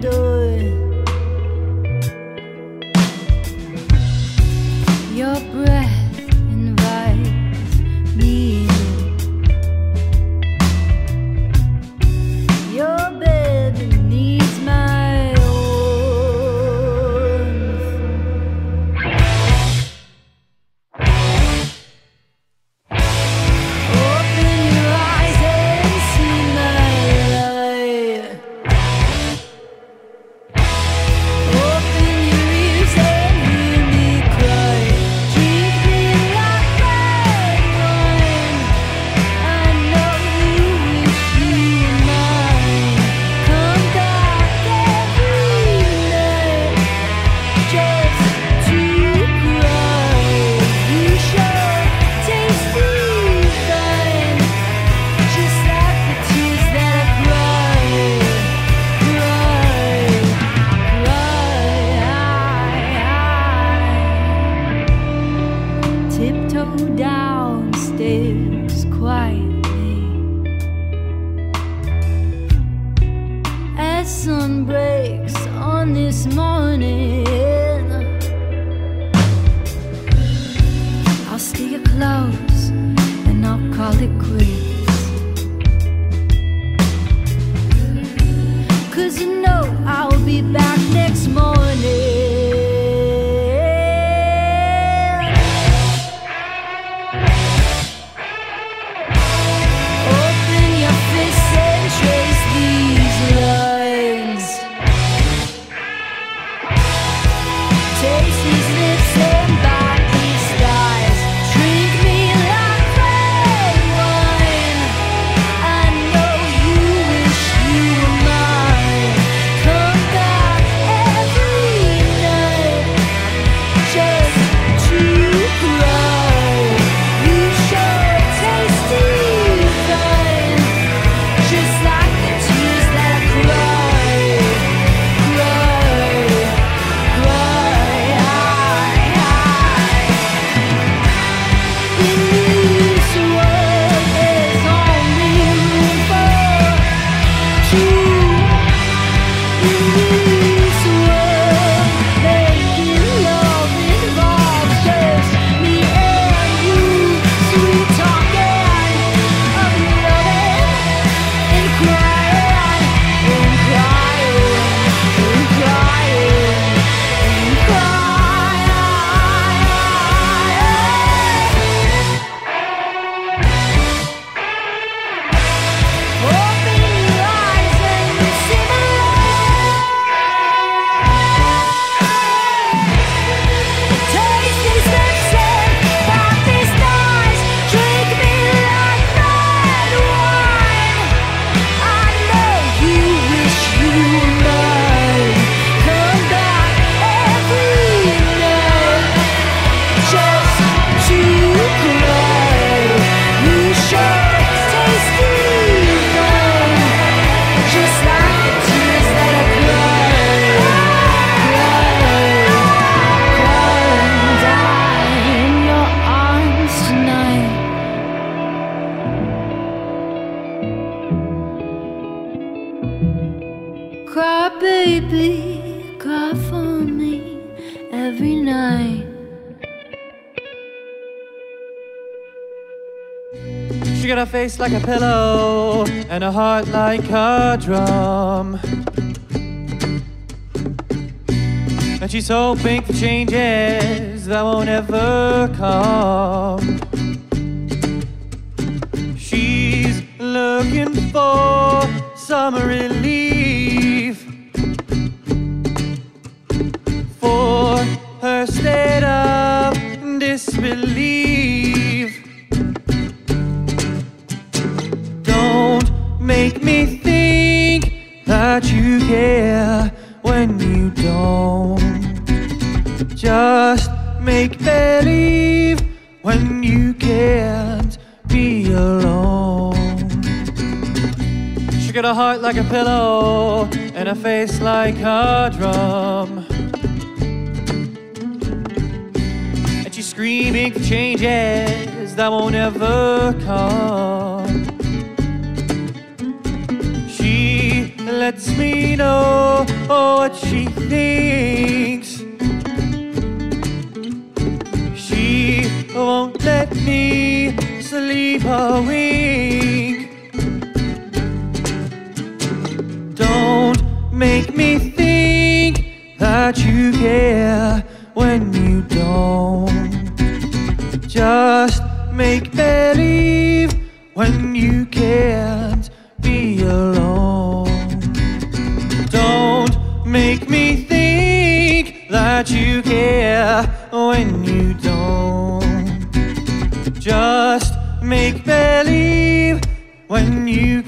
door. face like a pillow and a heart like a drum. And she's hoping for changes that won't ever come. like a drum. And she's screaming for changes that won't ever alone. Don't make me think that you care when you don't. Just make believe when you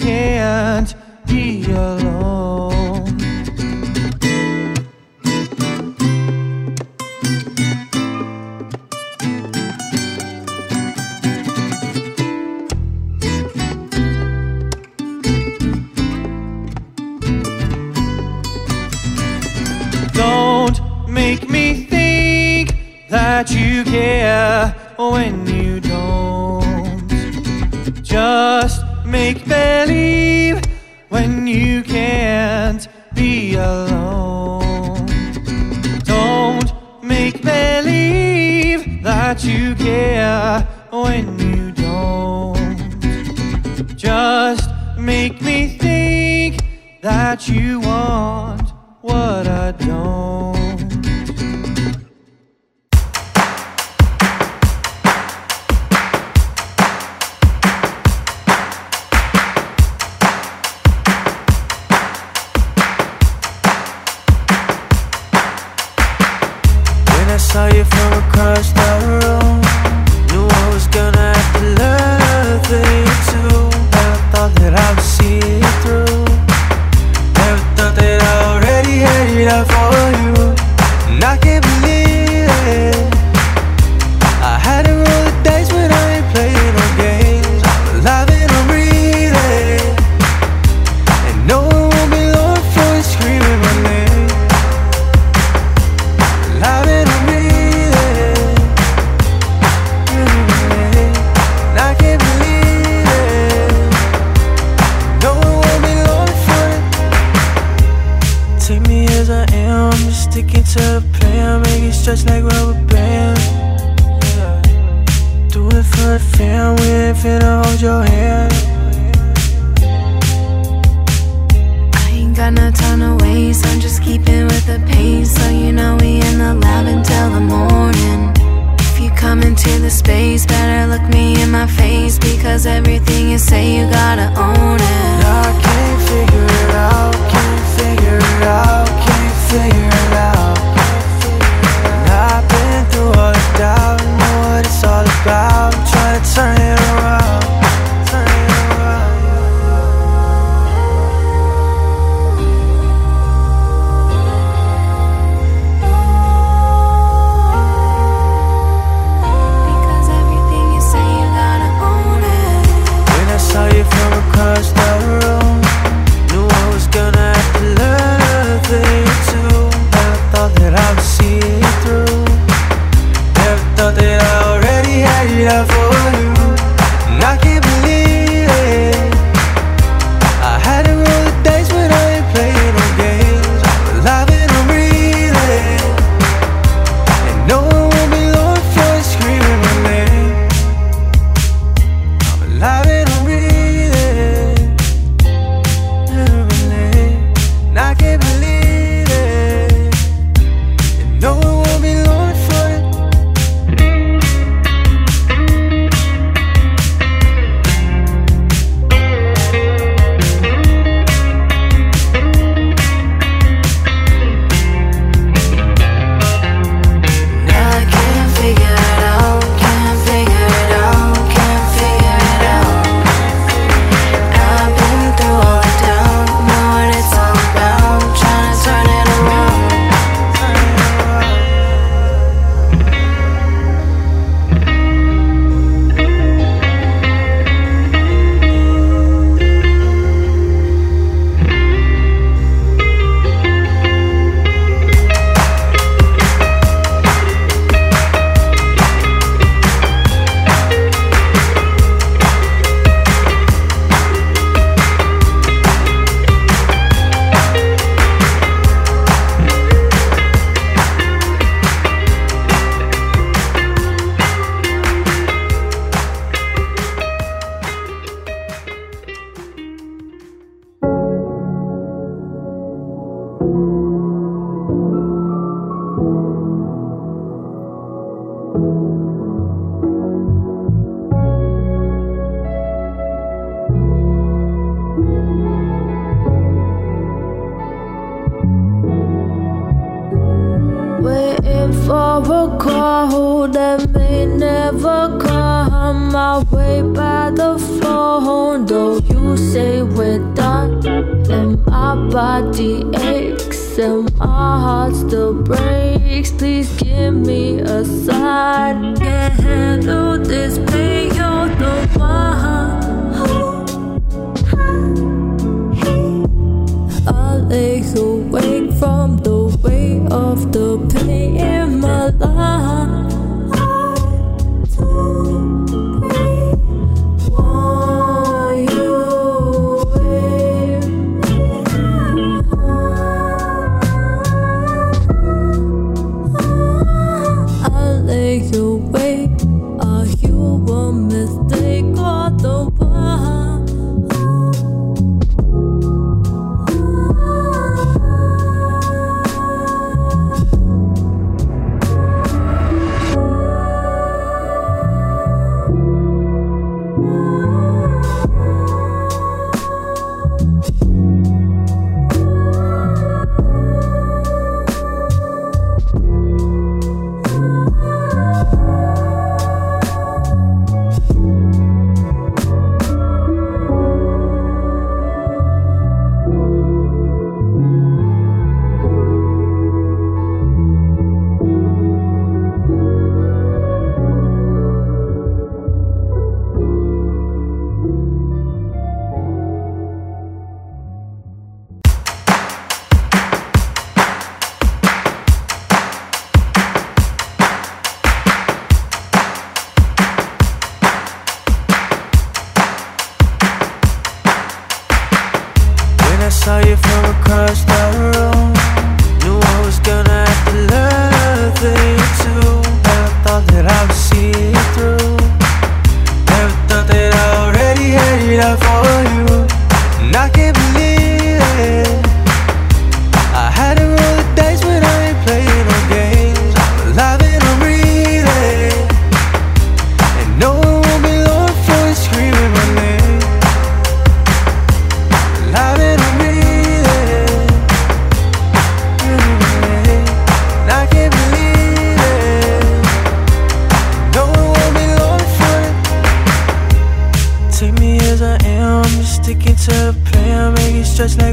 that you want. Stretch like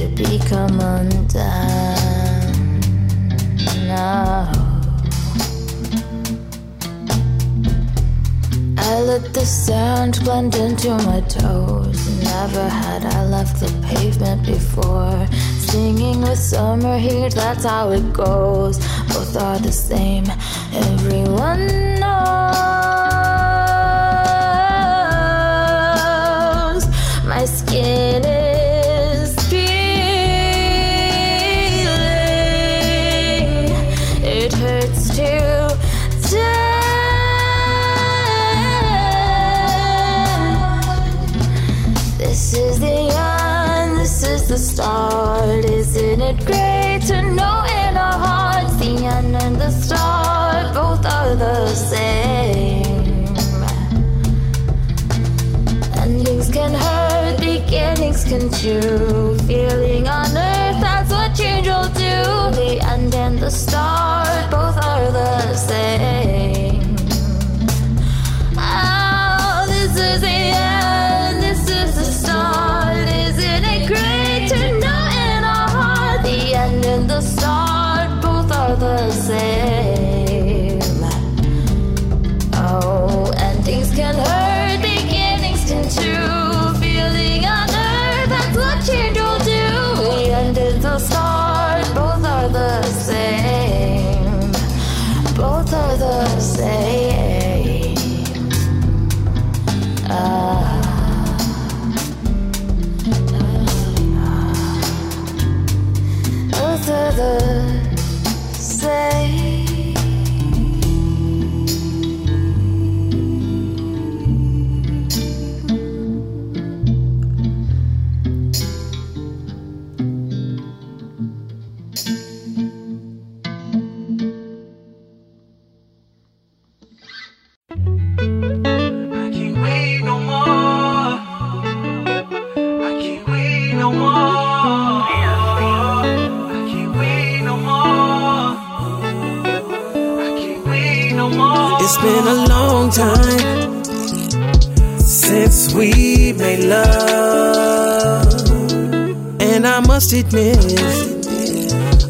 to become undone. Now. I let the sand blend into my toes. Never had I left the pavement before. Singing with summer heat, that's how it goes. Both are the same, everyone knows. Start. Isn't it great to know in our hearts the end and the start both are the same? Endings can hurt, beginnings can too. Feeling on earth, that's what change will do. The end and the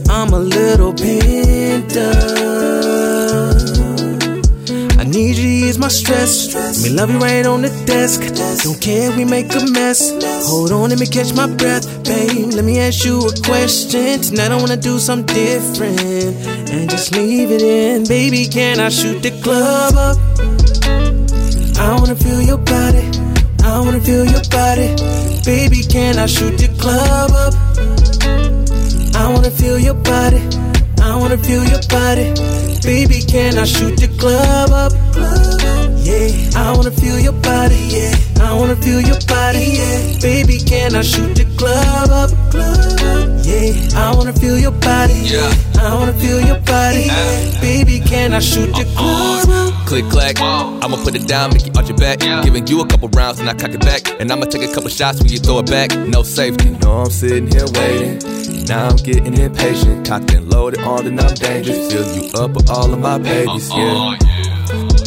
I'm a little pent up. I need you to ease my stress. Me love you right on the desk. Don't care we make a mess. Hold on, let me catch my breath, babe. Let me ask you a question. Tonight I wanna do something different and just leave it in, baby. Can I shoot the club up? I wanna feel your body. I wanna feel your body, baby. Can I shoot the club up? Wanna feel your body. I wanna feel your body. Baby, can I shoot the club up? Yeah, I wanna feel your body. Yeah, I wanna feel your body. Yeah, baby, can I shoot the club up? Club, Yeah, I wanna feel your body. Yeah. I wanna feel your body. Yeah, baby, can I shoot the uh-uh. club up? Click clack, I'ma put it down, make you arch your back. Giving you a couple rounds and I cock it back. And I'ma take a couple shots when you throw it back. No safety, know I'm sitting here waiting. Now I'm getting impatient, cocked and loaded on and I'm dangerous. Fill you up with all of my babies, uh-uh. yeah.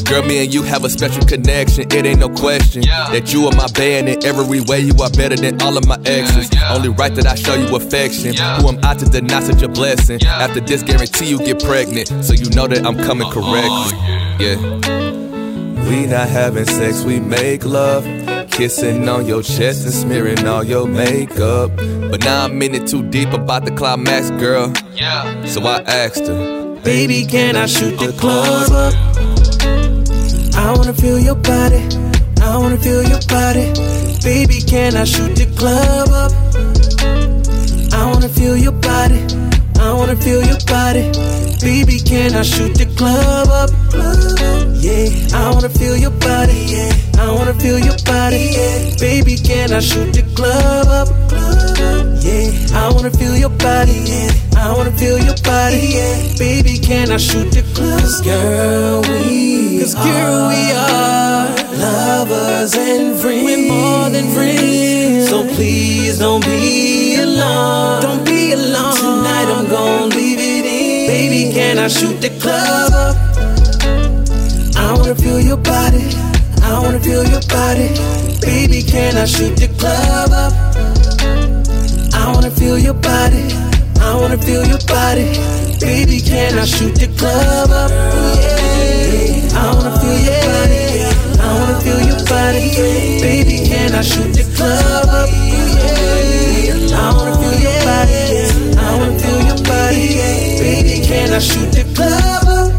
Girl, me and you have a special connection. It ain't no question that you are my band in every way. You are better than all of my exes. Only right that I show you affection. Who am I to deny such a blessing? After this, guarantee you get pregnant, so you know that I'm coming oh, correctly. Yeah. We not having sex, we make love. Kissing on your chest and smearing all your makeup. But now I'm in it too deep about the climax, girl. Yeah. So I asked her, Baby, can I shoot the club up? I wanna feel your body. I wanna feel your body. Baby, can I shoot the club up? I wanna feel your body. I wanna feel your body. Baby, can I shoot the club up? Yeah, I wanna feel your body. Yeah, I wanna feel your body. Yeah, baby, can I shoot the club up? Yeah, I wanna feel your body. Yeah, I wanna feel your body. Yeah, baby, can I shoot the club? Cause girl, we, Cause girl, we are lovers and friends. We're more than friends. So please don't be alone. Don't be alone. Tonight I'm gonna leave it in. Baby, can I shoot the club up? Wanna feel your body. I wanna feel your body. Baby, can I shoot the club up? I wanna feel your body. I wanna feel your body. Baby, can I shoot the club up? Yeah. I wanna feel your body. I wanna feel your body. Baby, can I shoot the club up? Yeah. I wanna feel your body. I wanna feel your body. Baby, can I shoot the club up?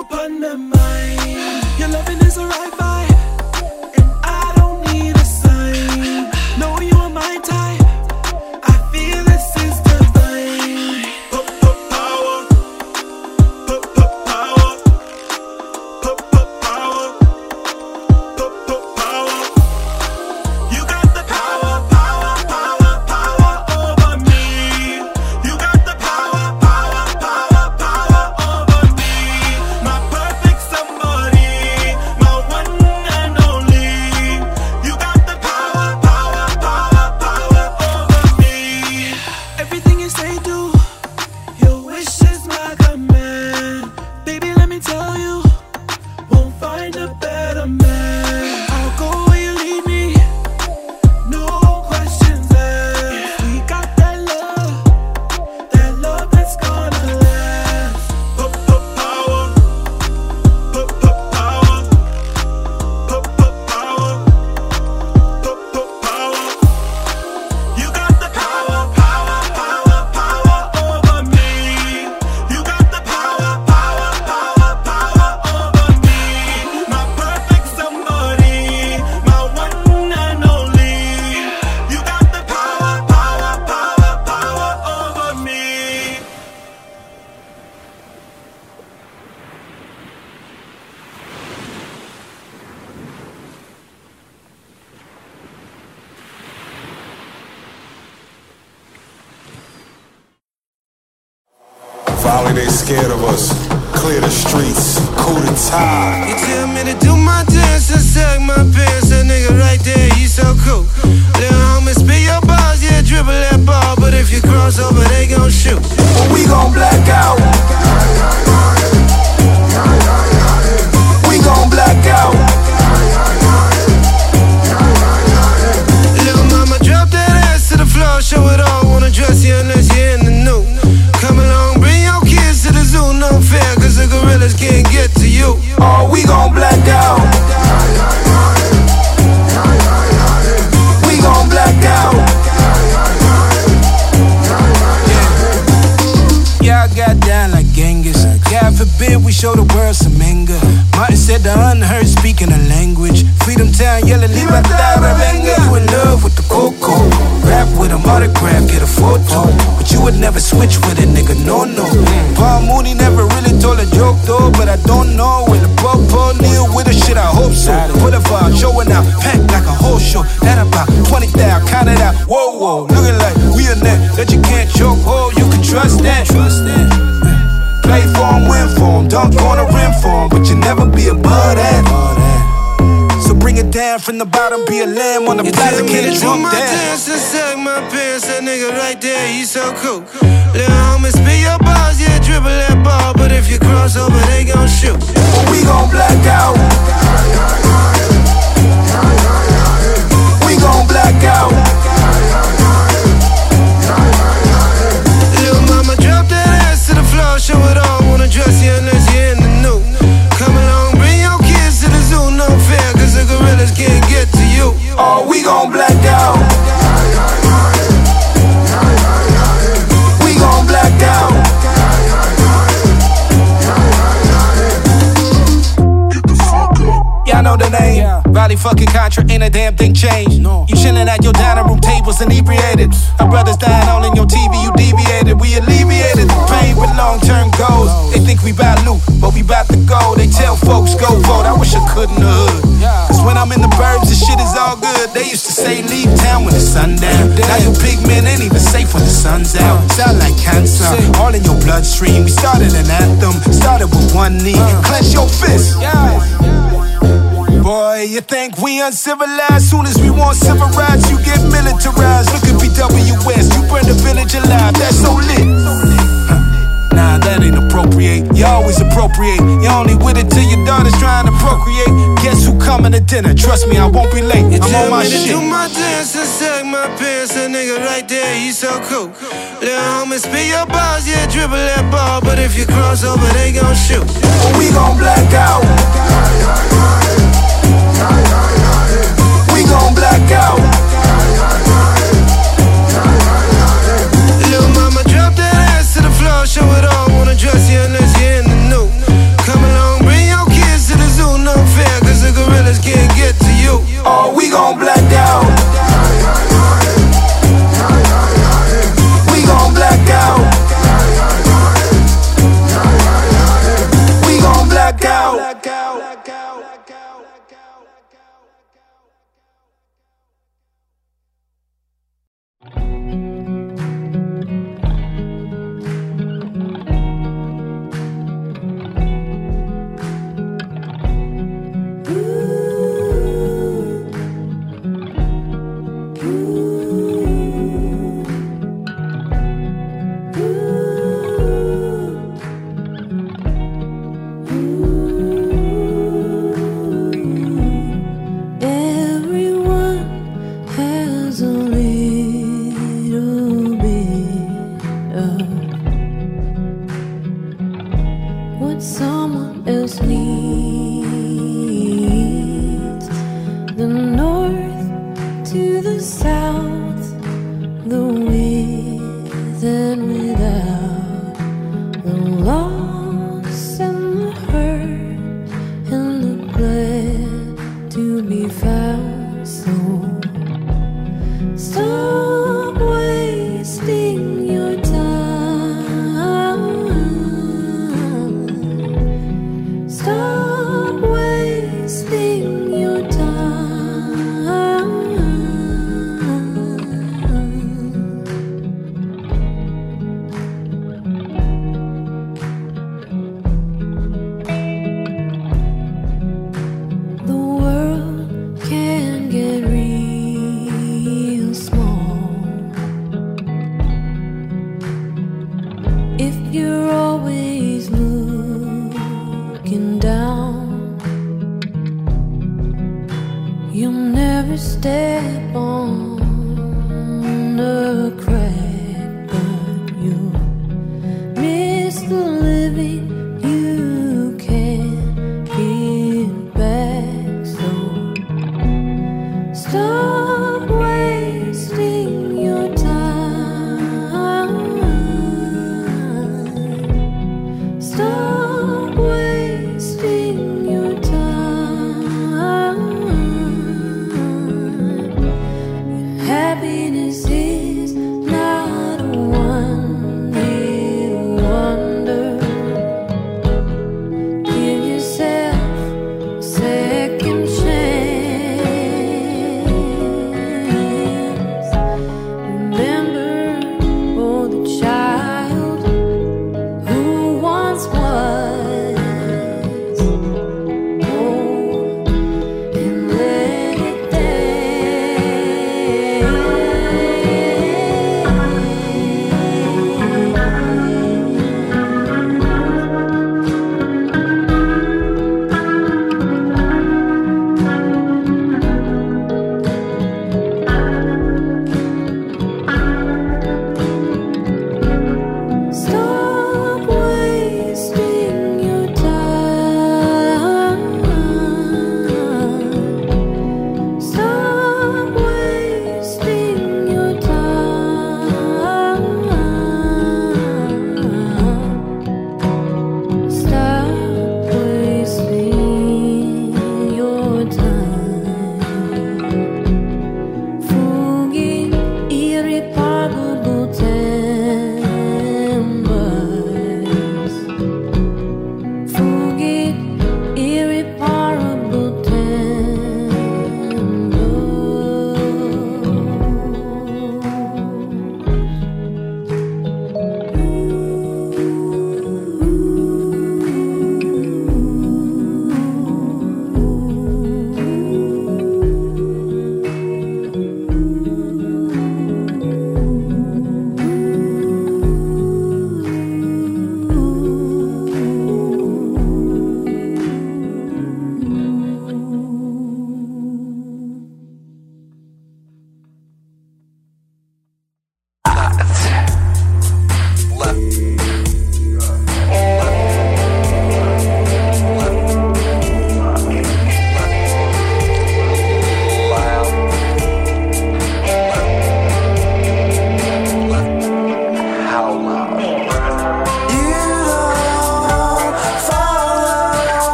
upon my mind. Your loving is a right vibe. Body fucking contra, ain't a damn thing changed. No. You chilling at your dining room tables inebriated. Our brothers dying all in your TV, you deviated. We alleviated the pain with long term goals. They think we bout loot, but we bout to go. They tell folks, go vote. I wish I could in the hood. Cause when I'm in the burbs, the shit is all good. They used to say, leave town when the sun down. Now you big men ain't even safe when the sun's out. Sound like cancer, all in your bloodstream. We started an anthem, started with one knee. Uh. Clench your fist. Boy, you think we uncivilized? Soon as we want civil rights, you get militarized. Look at BWS, you burn the village alive. That's so lit. Nah, that ain't appropriate. You always appropriate. You only with it till your daughter's trying to procreate. Guess who coming to dinner? Trust me, I won't be late. I'm on my shit. To do my dance and sag my pants. A nigga right there, you so cool. Little homie, spit your balls, yeah, dribble that ball. But if you cross over, they gon' shoot. Well, we gon' black out let go. Little mama, drop that ass to the floor, show it all.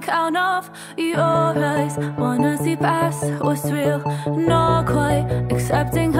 Count off your eyes. Wanna see past what's real, not quite accepting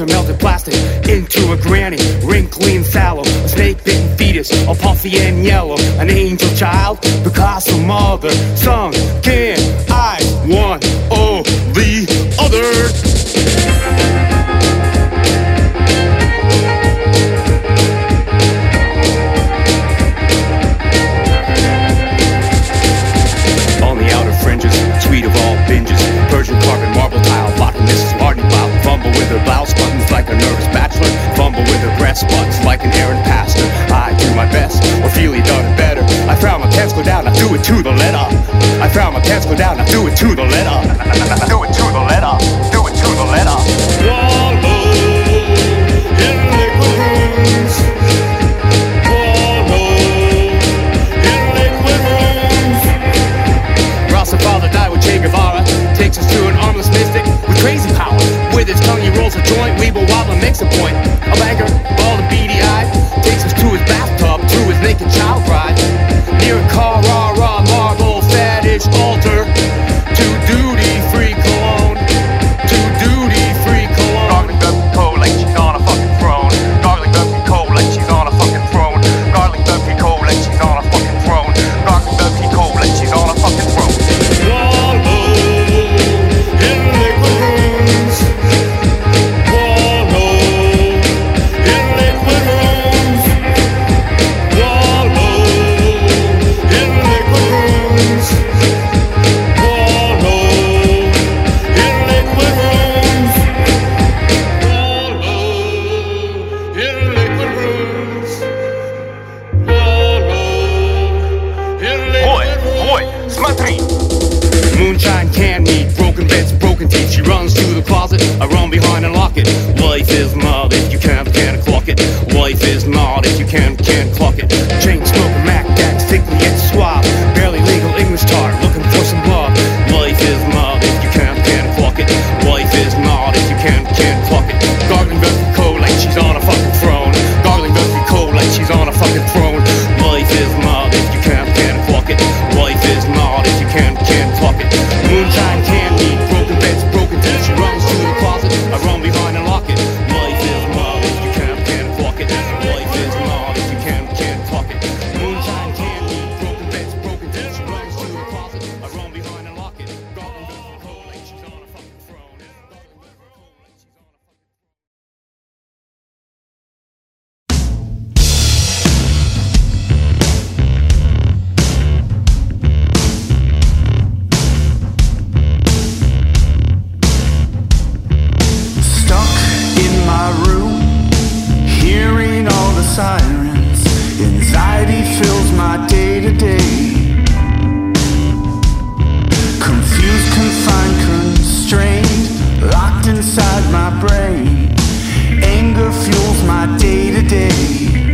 of melted plastic into a granny, wrinkly and sallow, a snake bitten fetus, all puffy and yellow, an angel child, Picasso mother, sung to the letter. Anxiety fills my day to day. Confused, confined, constrained, locked inside my brain. Anger fuels my day to day.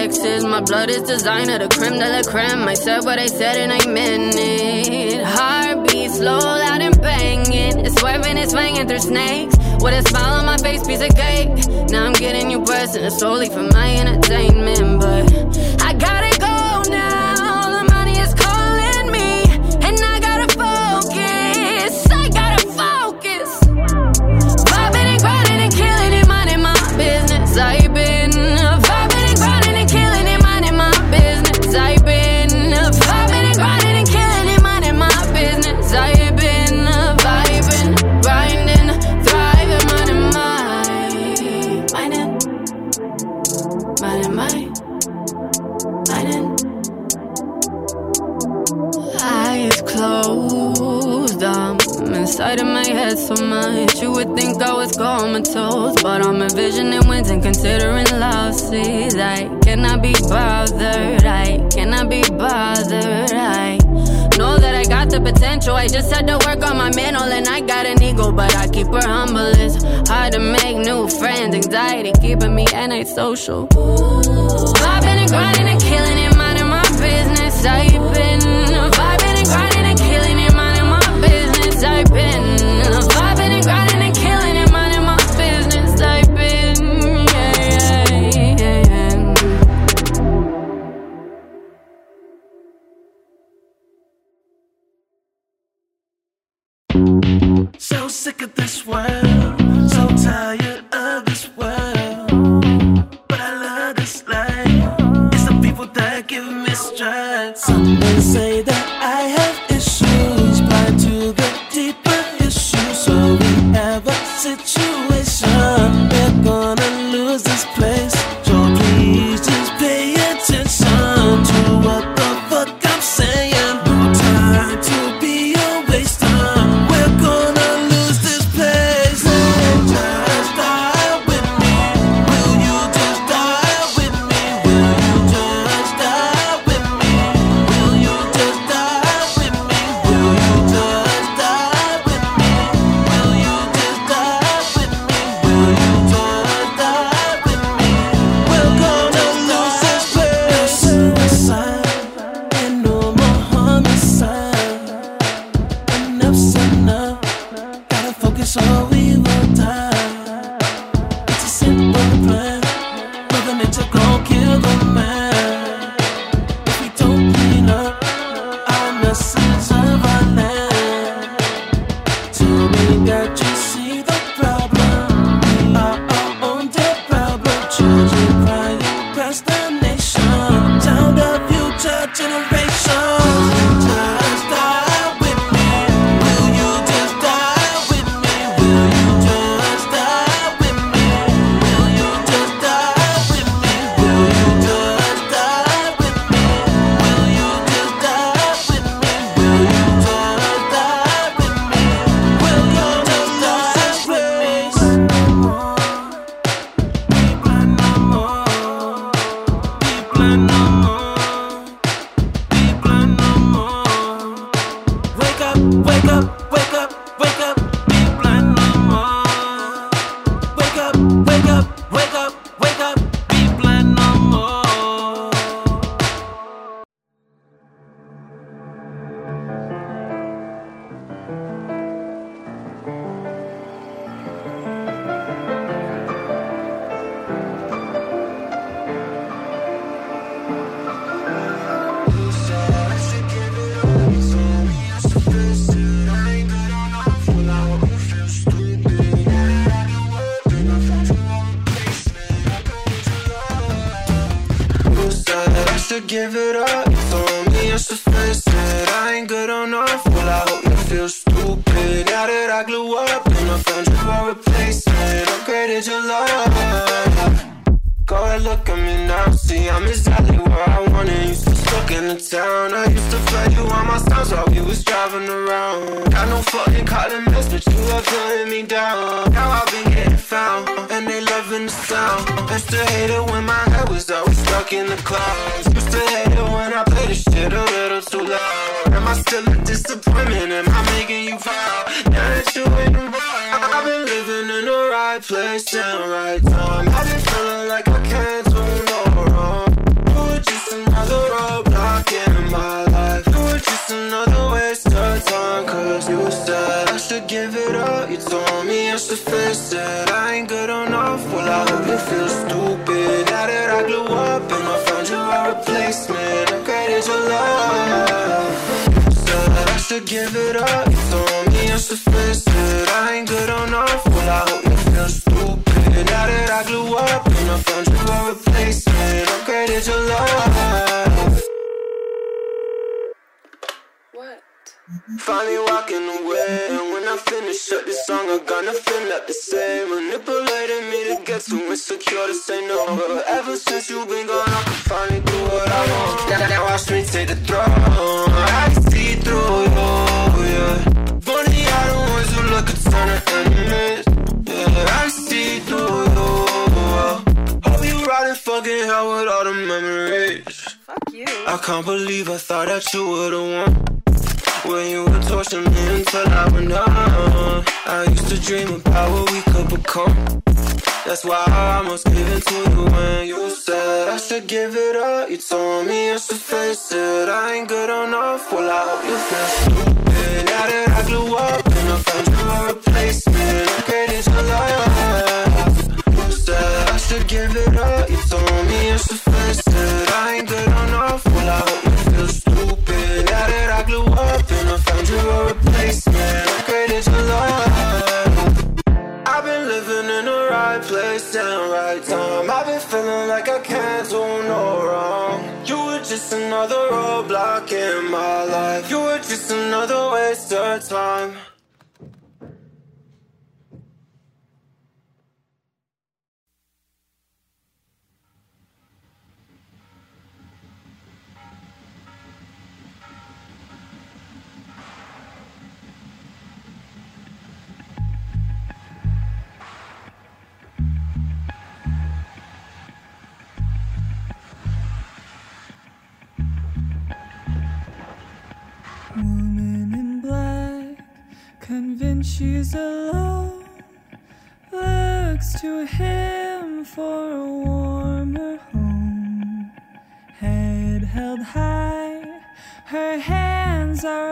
Texas. My blood is designer, the creme de la creme. I said what I said and I meant it. Heartbeat slow, loud and banging. It's swerving, it's swinging through snakes. With a smile on my face, piece of cake. Now I'm getting you pressed, and it's solely for my entertainment, but I got it. You would think I was comatose, but I'm envisioning wins and considering love. I cannot be bothered. I cannot be bothered. I know that I got the potential. I just had to work on my mental, and I got an ego, but I keep her humble. It's hard to make new friends. Anxiety keeping me antisocial. I've been grinding and killing it, minding my business. I've been vibing. and she's alone looks to him for a warmer home. Head held high, her hands are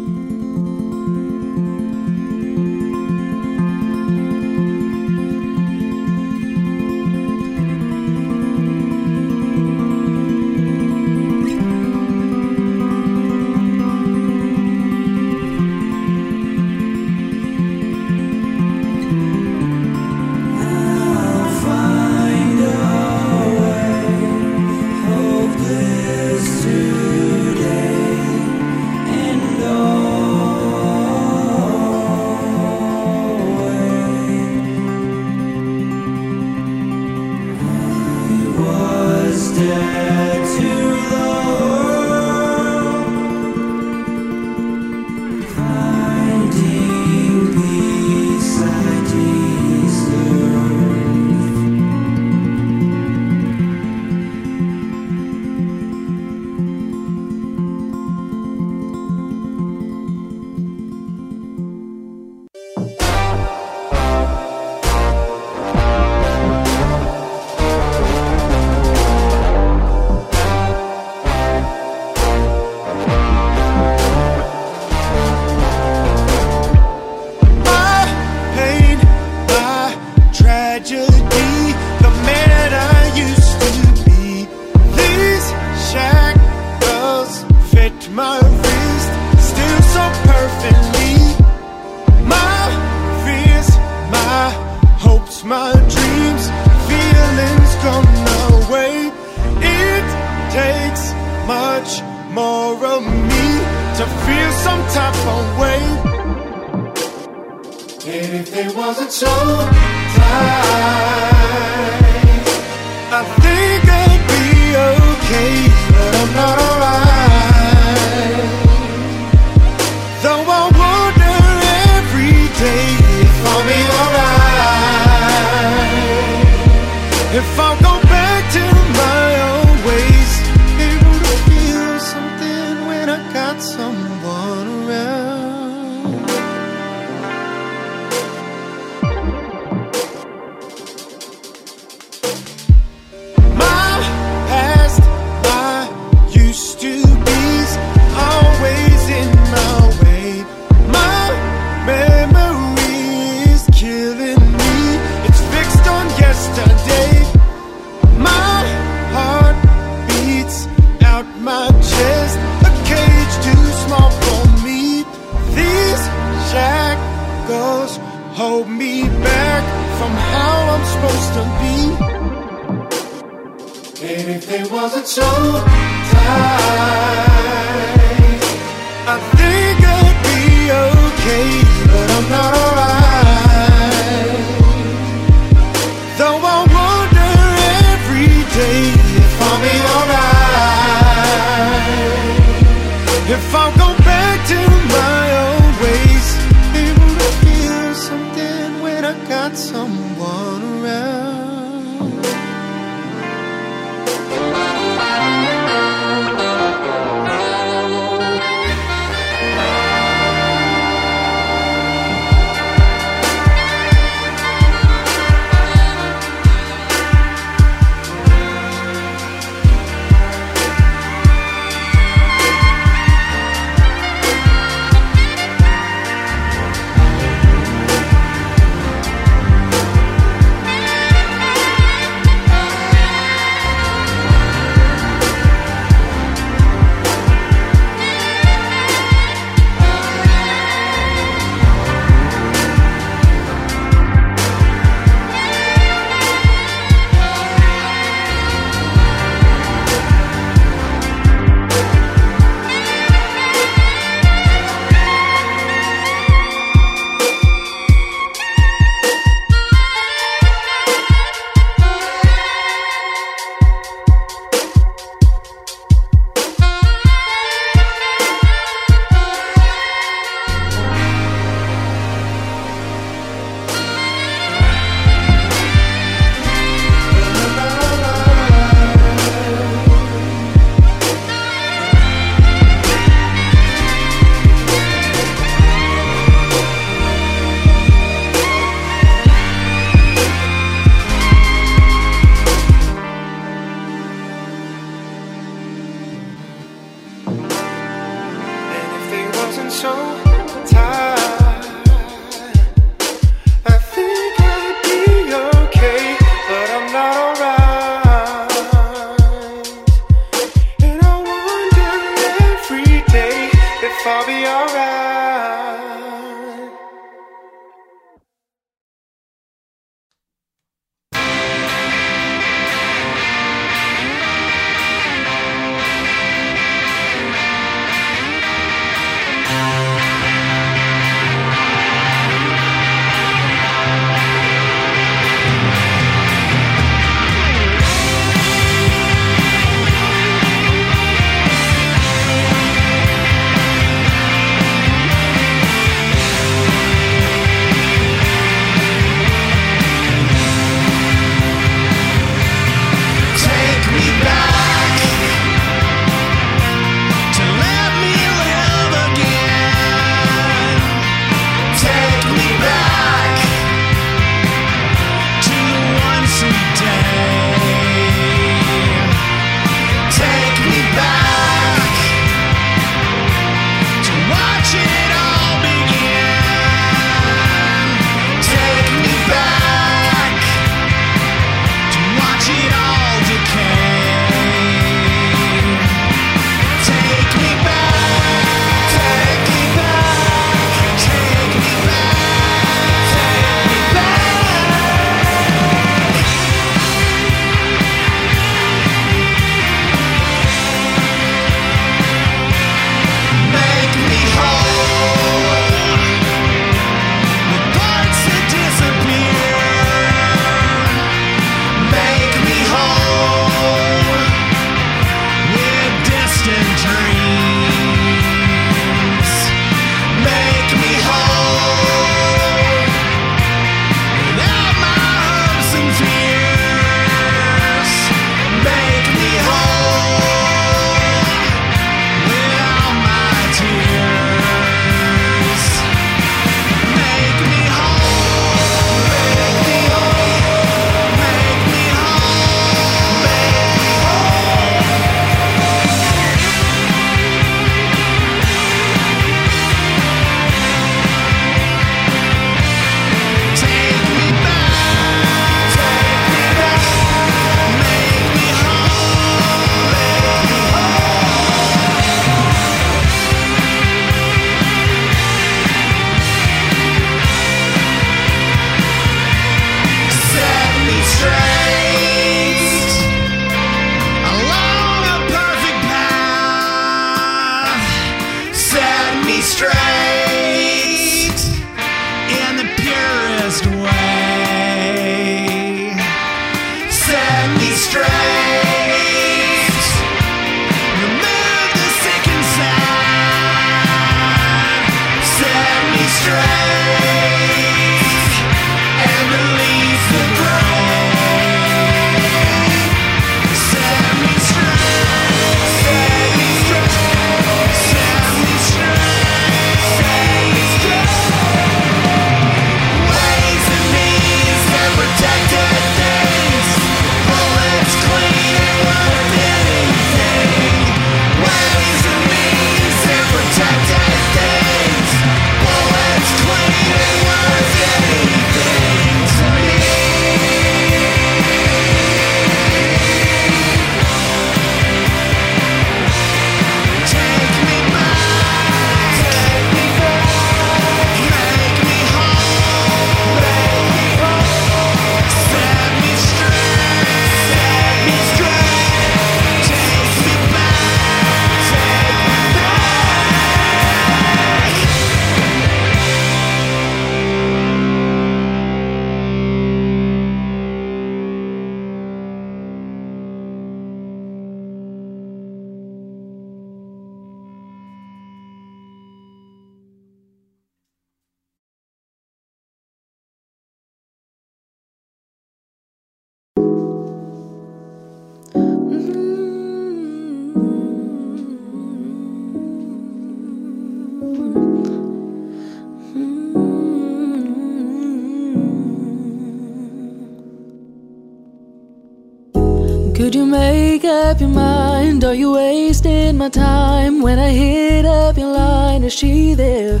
up your mind? Are you wasting my time when I hit up your line? Is she there?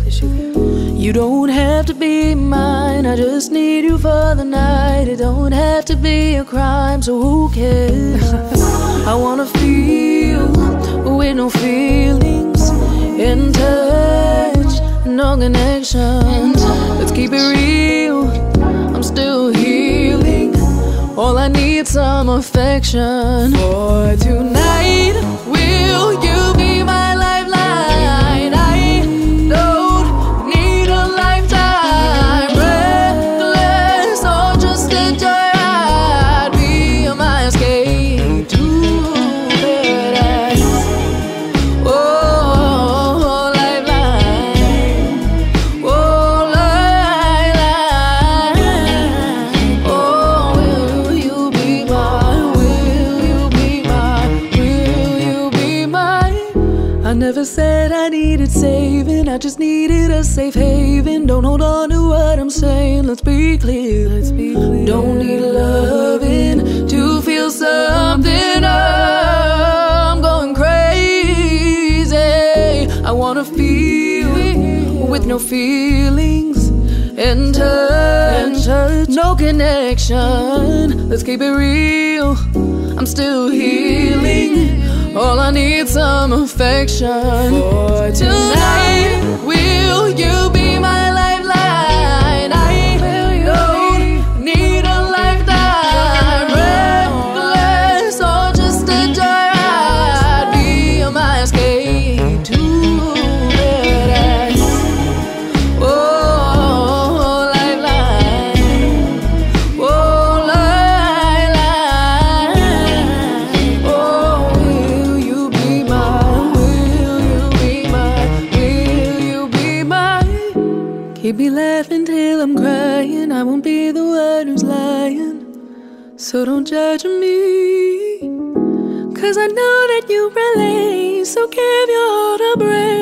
You don't have to be mine. I just need you for the night. It don't have to be a crime, so who cares? I wanna feel with no feelings in touch, no connection. Let's keep it real. I'm still healing. All I need some affection for tonight. Will you Don't hold on to what I'm saying. Let's be clear. Let's be clear. Don't need loving to feel something. I'm going crazy. I wanna feel with no feelings and touch, no connection. Let's keep it real. I'm still healing. All I need some affection for tonight. Will you be my lifeline? Don't judge me. Cause I know that you relate. So give your heart a break.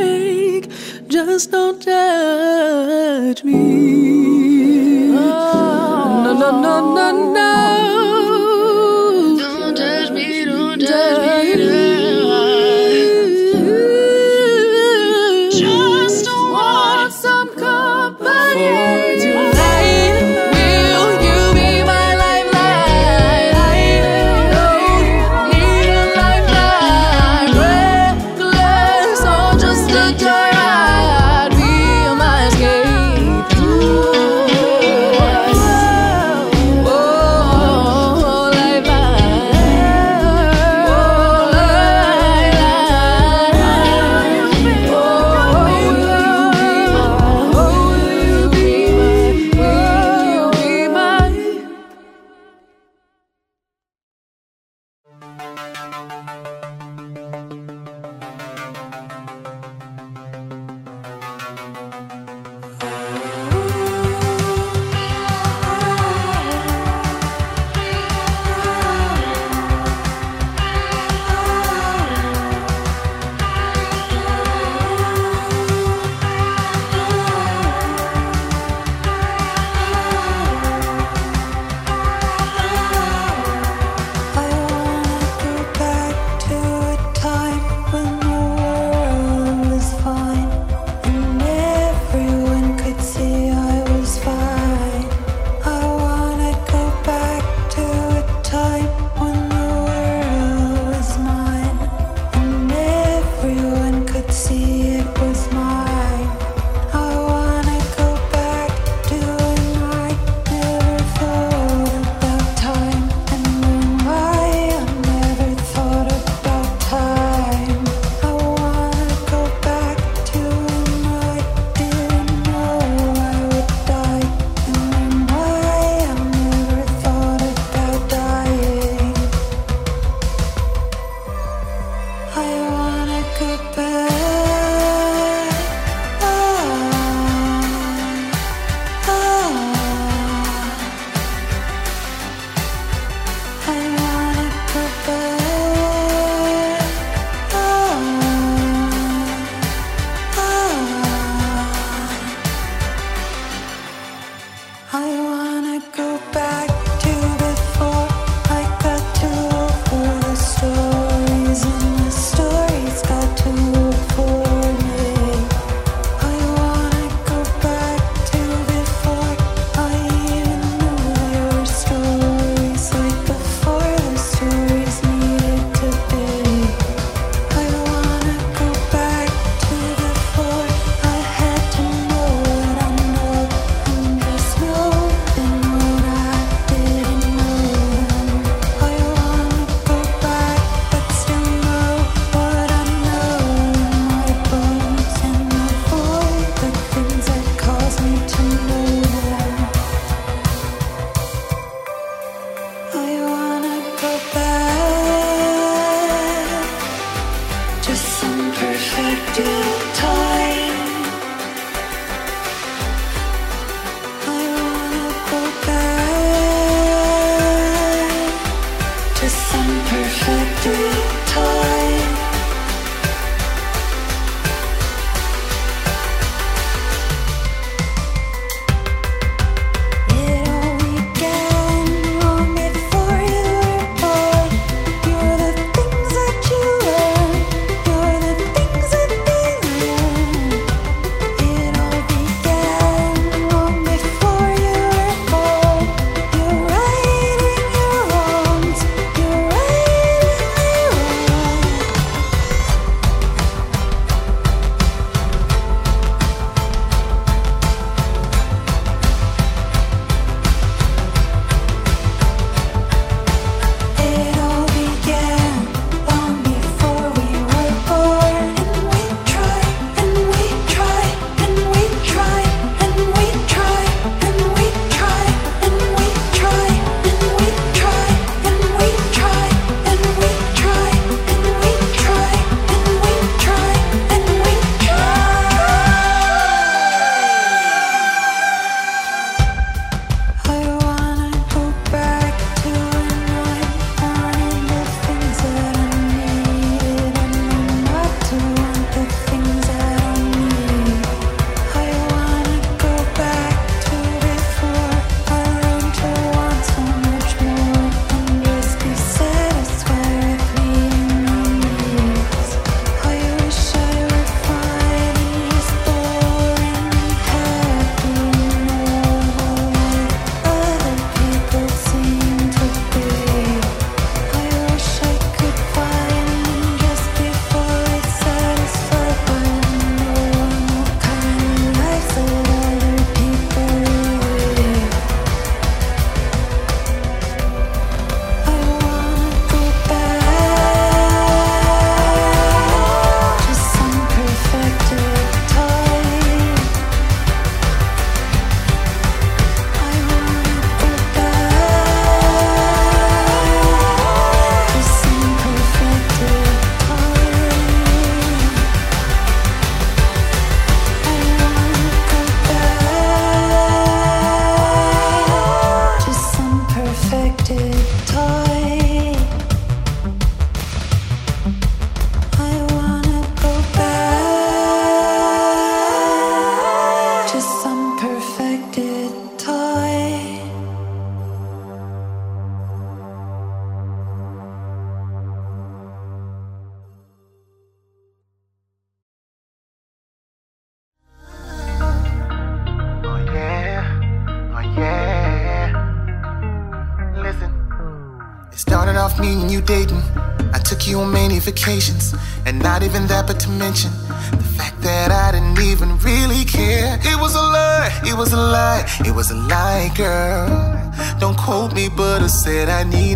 Said I needed